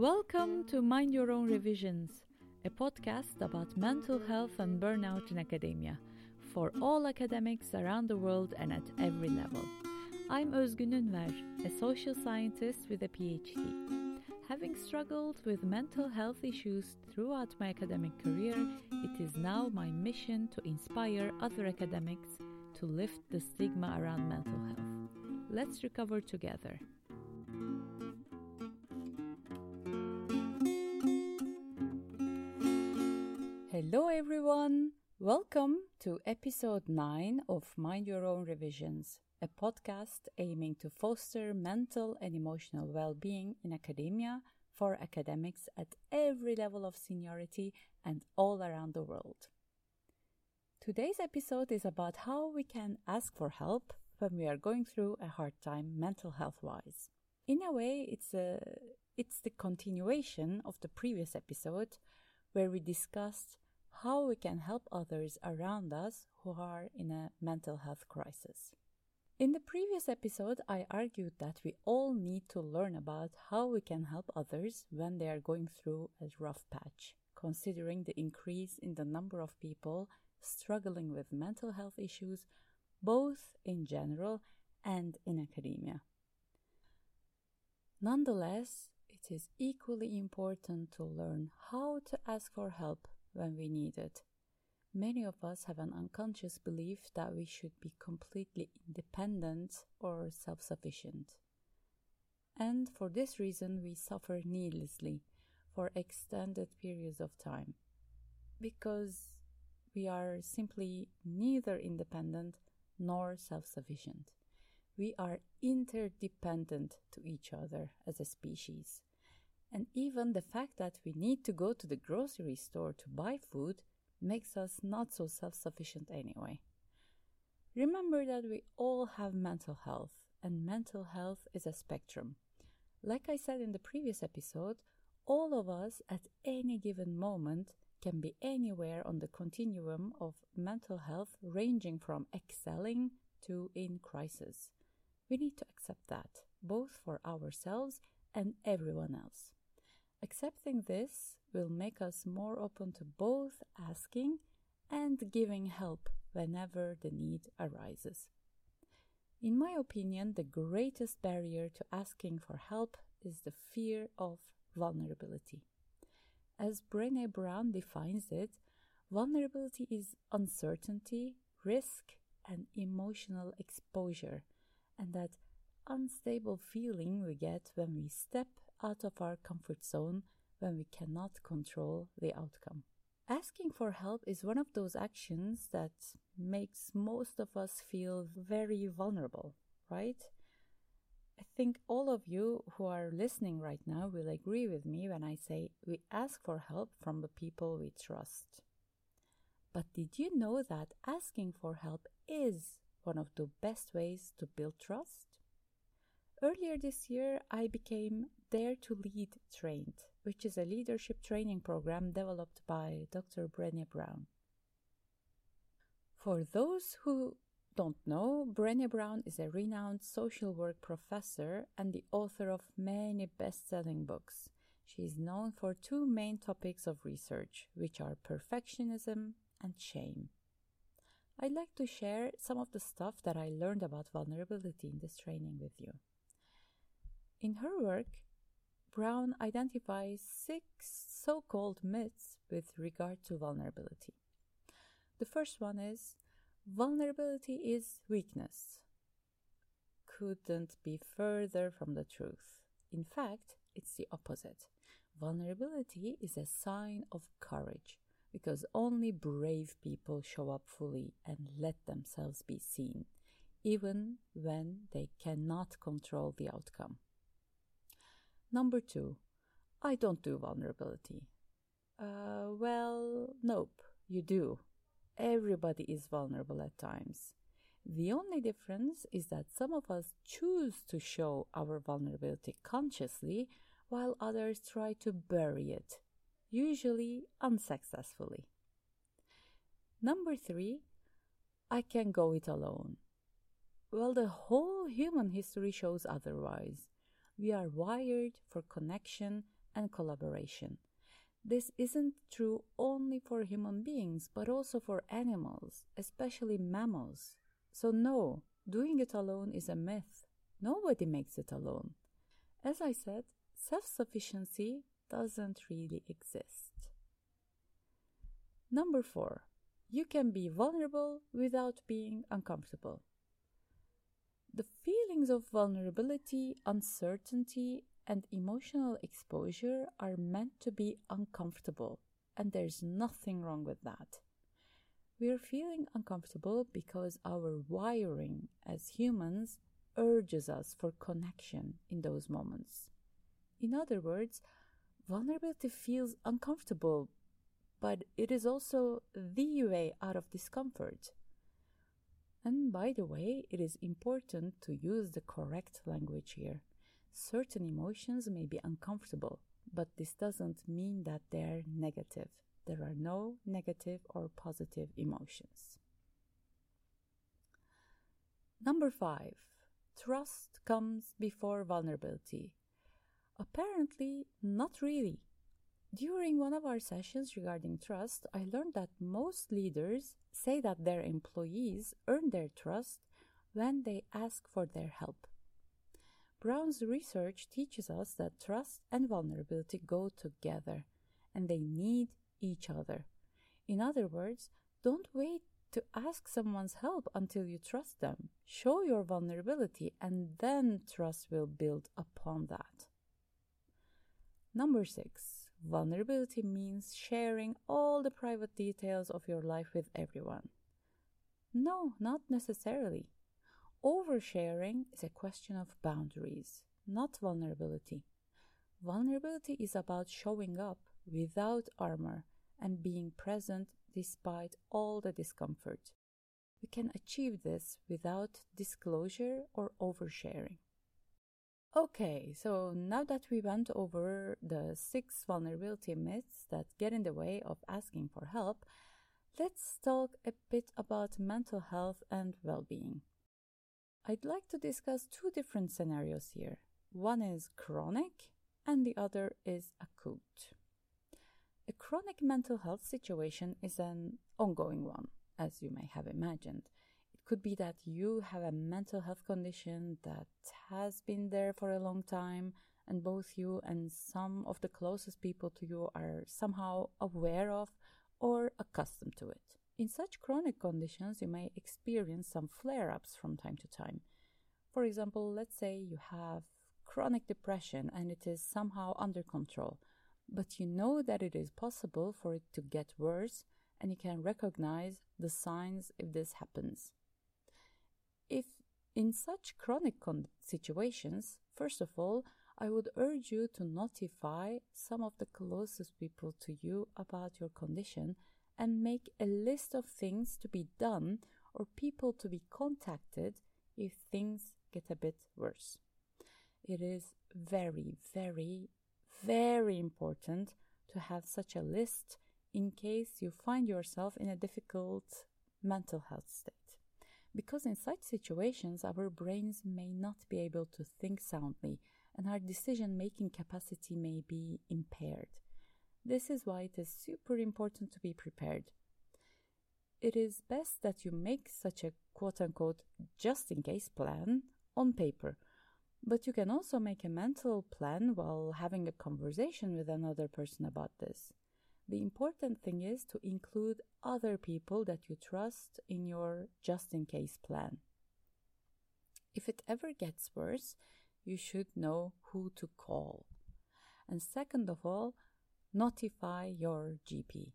Welcome to Mind Your Own Revisions, a podcast about mental health and burnout in academia for all academics around the world and at every level. I'm Özgün Ünver, a social scientist with a PhD. Having struggled with mental health issues throughout my academic career, it is now my mission to inspire other academics to lift the stigma around mental health. Let's recover together. Hello, everyone. Welcome to episode 9 of Mind Your Own Revisions, a podcast aiming to foster mental and emotional well being in academia for academics at every level of seniority and all around the world. Today's episode is about how we can ask for help when we are going through a hard time mental health wise. In a way, it's a it's the continuation of the previous episode where we discussed how we can help others around us who are in a mental health crisis. In the previous episode, I argued that we all need to learn about how we can help others when they are going through a rough patch, considering the increase in the number of people struggling with mental health issues, both in general and in academia. Nonetheless, it is equally important to learn how to ask for help when we need it. Many of us have an unconscious belief that we should be completely independent or self sufficient. And for this reason, we suffer needlessly for extended periods of time because we are simply neither independent nor self sufficient. We are interdependent to each other as a species. And even the fact that we need to go to the grocery store to buy food makes us not so self sufficient anyway. Remember that we all have mental health, and mental health is a spectrum. Like I said in the previous episode, all of us at any given moment can be anywhere on the continuum of mental health, ranging from excelling to in crisis. We need to accept that, both for ourselves and everyone else. Accepting this will make us more open to both asking and giving help whenever the need arises. In my opinion, the greatest barrier to asking for help is the fear of vulnerability. As Brené Brown defines it, vulnerability is uncertainty, risk, and emotional exposure, and that unstable feeling we get when we step out of our comfort zone when we cannot control the outcome. Asking for help is one of those actions that makes most of us feel very vulnerable, right? I think all of you who are listening right now will agree with me when I say we ask for help from the people we trust. But did you know that asking for help is one of the best ways to build trust? Earlier this year, I became Dare to Lead trained, which is a leadership training program developed by Dr. Brené Brown. For those who don't know, Brené Brown is a renowned social work professor and the author of many best selling books. She is known for two main topics of research, which are perfectionism and shame. I'd like to share some of the stuff that I learned about vulnerability in this training with you. In her work, Brown identifies six so called myths with regard to vulnerability. The first one is vulnerability is weakness. Couldn't be further from the truth. In fact, it's the opposite. Vulnerability is a sign of courage because only brave people show up fully and let themselves be seen, even when they cannot control the outcome. Number two, I don't do vulnerability. Uh, well, nope, you do. Everybody is vulnerable at times. The only difference is that some of us choose to show our vulnerability consciously while others try to bury it, usually unsuccessfully. Number three, I can go it alone. Well, the whole human history shows otherwise. We are wired for connection and collaboration. This isn't true only for human beings, but also for animals, especially mammals. So, no, doing it alone is a myth. Nobody makes it alone. As I said, self sufficiency doesn't really exist. Number four, you can be vulnerable without being uncomfortable. The feelings of vulnerability, uncertainty, and emotional exposure are meant to be uncomfortable, and there's nothing wrong with that. We are feeling uncomfortable because our wiring as humans urges us for connection in those moments. In other words, vulnerability feels uncomfortable, but it is also the way out of discomfort. And by the way, it is important to use the correct language here. Certain emotions may be uncomfortable, but this doesn't mean that they're negative. There are no negative or positive emotions. Number five, trust comes before vulnerability. Apparently, not really. During one of our sessions regarding trust, I learned that most leaders say that their employees earn their trust when they ask for their help. Brown's research teaches us that trust and vulnerability go together and they need each other. In other words, don't wait to ask someone's help until you trust them. Show your vulnerability and then trust will build upon that. Number six, vulnerability means sharing all the private details of your life with everyone. No, not necessarily. Oversharing is a question of boundaries, not vulnerability. Vulnerability is about showing up without armor and being present despite all the discomfort. We can achieve this without disclosure or oversharing. Okay, so now that we went over the six vulnerability myths that get in the way of asking for help, let's talk a bit about mental health and well being. I'd like to discuss two different scenarios here. One is chronic, and the other is acute. A chronic mental health situation is an ongoing one, as you may have imagined. Could be that you have a mental health condition that has been there for a long time, and both you and some of the closest people to you are somehow aware of or accustomed to it. In such chronic conditions, you may experience some flare ups from time to time. For example, let's say you have chronic depression and it is somehow under control, but you know that it is possible for it to get worse and you can recognize the signs if this happens. If in such chronic situations, first of all, I would urge you to notify some of the closest people to you about your condition and make a list of things to be done or people to be contacted if things get a bit worse. It is very, very, very important to have such a list in case you find yourself in a difficult mental health state. Because in such situations, our brains may not be able to think soundly and our decision making capacity may be impaired. This is why it is super important to be prepared. It is best that you make such a quote unquote just in case plan on paper, but you can also make a mental plan while having a conversation with another person about this. The important thing is to include other people that you trust in your just in case plan. If it ever gets worse, you should know who to call. And second of all, notify your GP.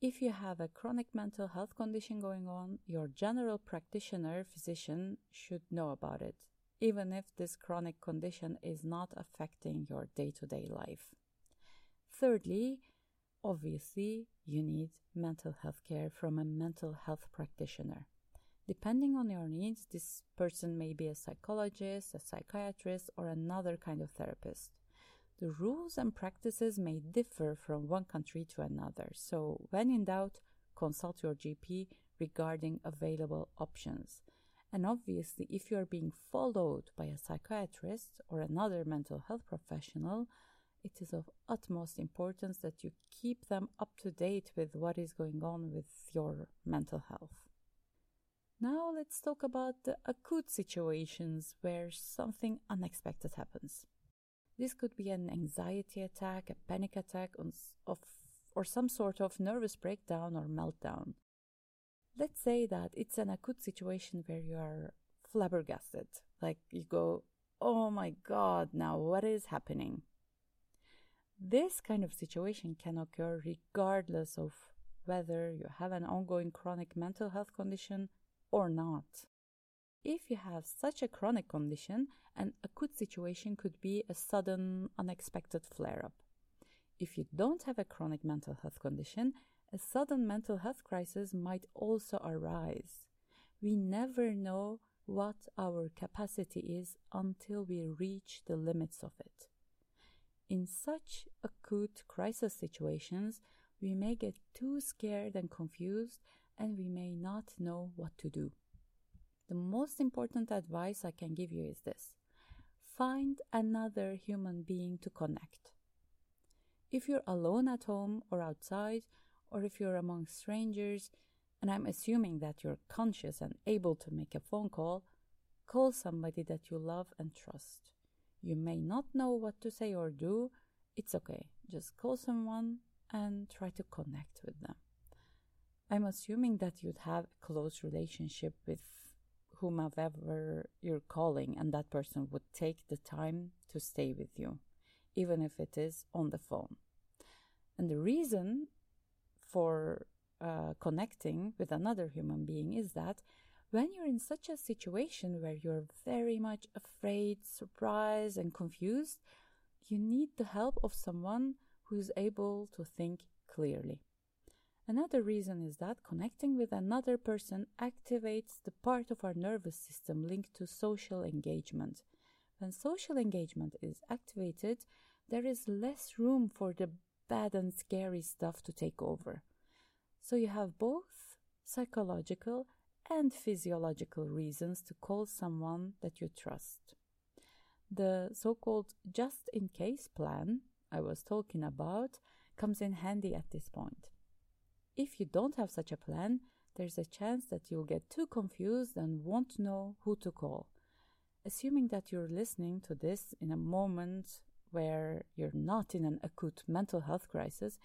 If you have a chronic mental health condition going on, your general practitioner physician should know about it, even if this chronic condition is not affecting your day to day life. Thirdly, obviously, you need mental health care from a mental health practitioner. Depending on your needs, this person may be a psychologist, a psychiatrist, or another kind of therapist. The rules and practices may differ from one country to another, so when in doubt, consult your GP regarding available options. And obviously, if you are being followed by a psychiatrist or another mental health professional, it is of utmost importance that you keep them up to date with what is going on with your mental health. Now let's talk about the acute situations where something unexpected happens. This could be an anxiety attack, a panic attack, of, or some sort of nervous breakdown or meltdown. Let's say that it's an acute situation where you are flabbergasted, like you go, Oh my god, now what is happening? This kind of situation can occur regardless of whether you have an ongoing chronic mental health condition or not. If you have such a chronic condition, an acute situation could be a sudden, unexpected flare up. If you don't have a chronic mental health condition, a sudden mental health crisis might also arise. We never know what our capacity is until we reach the limits of it. In such acute crisis situations, we may get too scared and confused and we may not know what to do. The most important advice I can give you is this find another human being to connect. If you're alone at home or outside, or if you're among strangers, and I'm assuming that you're conscious and able to make a phone call, call somebody that you love and trust. You may not know what to say or do, it's okay. Just call someone and try to connect with them. I'm assuming that you'd have a close relationship with whomever you're calling, and that person would take the time to stay with you, even if it is on the phone. And the reason for uh, connecting with another human being is that when you're in such a situation where you're very much afraid, surprised, and confused, you need the help of someone who is able to think clearly. Another reason is that connecting with another person activates the part of our nervous system linked to social engagement. When social engagement is activated, there is less room for the bad and scary stuff to take over. So you have both psychological and physiological reasons to call someone that you trust. The so called just in case plan I was talking about comes in handy at this point. If you don't have such a plan, there's a chance that you'll get too confused and won't know who to call. Assuming that you're listening to this in a moment where you're not in an acute mental health crisis,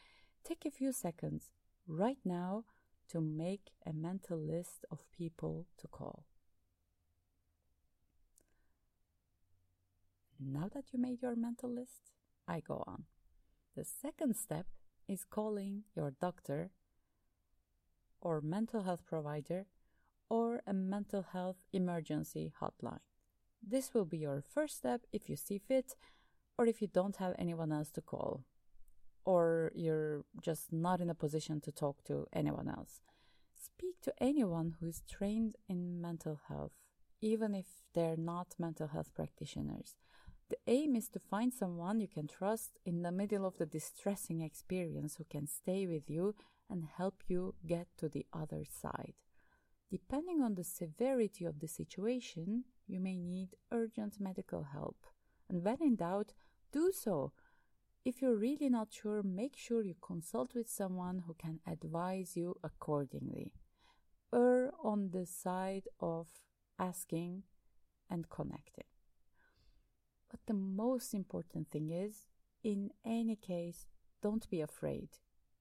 take a few seconds right now to make a mental list of people to call. Now that you made your mental list, I go on. The second step is calling your doctor or mental health provider or a mental health emergency hotline. This will be your first step if you see fit or if you don't have anyone else to call or you're just not in a position to talk to anyone else. Speak to anyone who is trained in mental health, even if they're not mental health practitioners. The aim is to find someone you can trust in the middle of the distressing experience who can stay with you and help you get to the other side. Depending on the severity of the situation, you may need urgent medical help. And when in doubt, do so if you're really not sure, make sure you consult with someone who can advise you accordingly. Err on the side of asking and connecting. But the most important thing is, in any case, don't be afraid.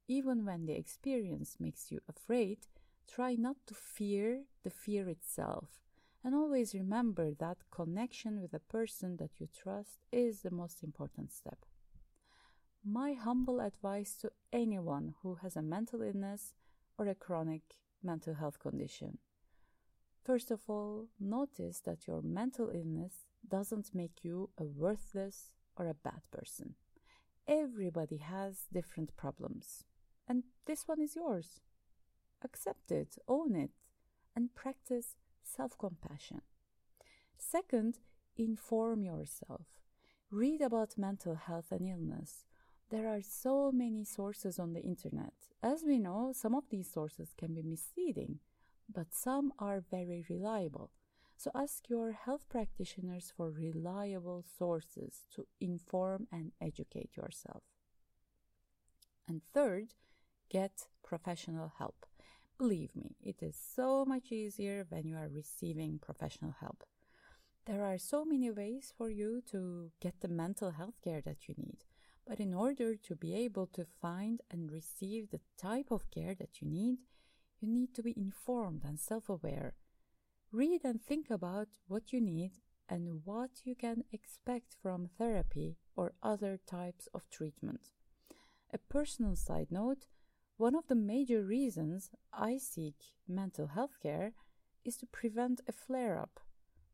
Even when the experience makes you afraid, try not to fear the fear itself. And always remember that connection with a person that you trust is the most important step. My humble advice to anyone who has a mental illness or a chronic mental health condition. First of all, notice that your mental illness doesn't make you a worthless or a bad person. Everybody has different problems, and this one is yours. Accept it, own it, and practice self compassion. Second, inform yourself. Read about mental health and illness. There are so many sources on the internet. As we know, some of these sources can be misleading, but some are very reliable. So ask your health practitioners for reliable sources to inform and educate yourself. And third, get professional help. Believe me, it is so much easier when you are receiving professional help. There are so many ways for you to get the mental health care that you need. But in order to be able to find and receive the type of care that you need, you need to be informed and self aware. Read and think about what you need and what you can expect from therapy or other types of treatment. A personal side note one of the major reasons I seek mental health care is to prevent a flare up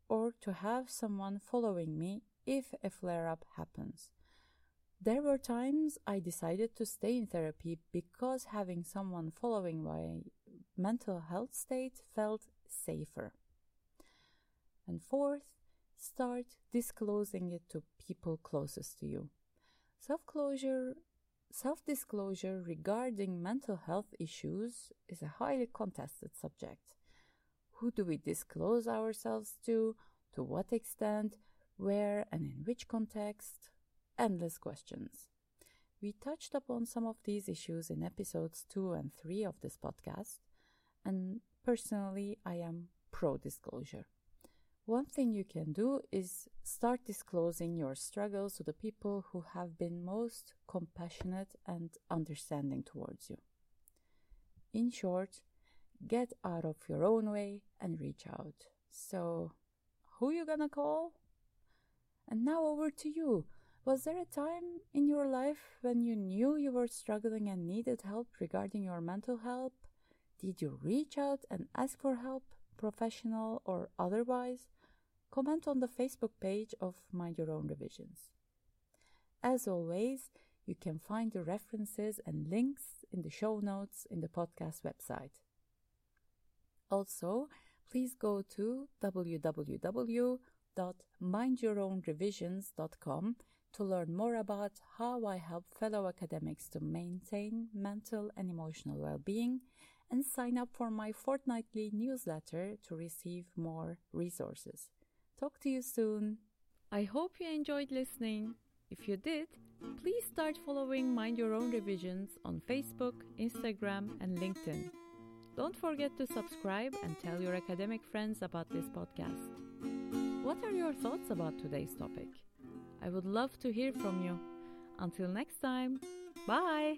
or to have someone following me if a flare up happens. There were times I decided to stay in therapy because having someone following my mental health state felt safer. And fourth, start disclosing it to people closest to you. Self closure, self disclosure regarding mental health issues is a highly contested subject. Who do we disclose ourselves to? To what extent? Where and in which context? Endless questions. We touched upon some of these issues in episodes 2 and 3 of this podcast, and personally, I am pro disclosure. One thing you can do is start disclosing your struggles to the people who have been most compassionate and understanding towards you. In short, get out of your own way and reach out. So, who you gonna call? And now over to you. Was there a time in your life when you knew you were struggling and needed help regarding your mental health? Did you reach out and ask for help, professional or otherwise? Comment on the Facebook page of Mind Your Own Revisions. As always, you can find the references and links in the show notes in the podcast website. Also, please go to www.mindyourownrevisions.com to learn more about how I help fellow academics to maintain mental and emotional well being and sign up for my fortnightly newsletter to receive more resources. Talk to you soon. I hope you enjoyed listening. If you did, please start following Mind Your Own Revisions on Facebook, Instagram, and LinkedIn. Don't forget to subscribe and tell your academic friends about this podcast. What are your thoughts about today's topic? I would love to hear from you. Until next time, bye!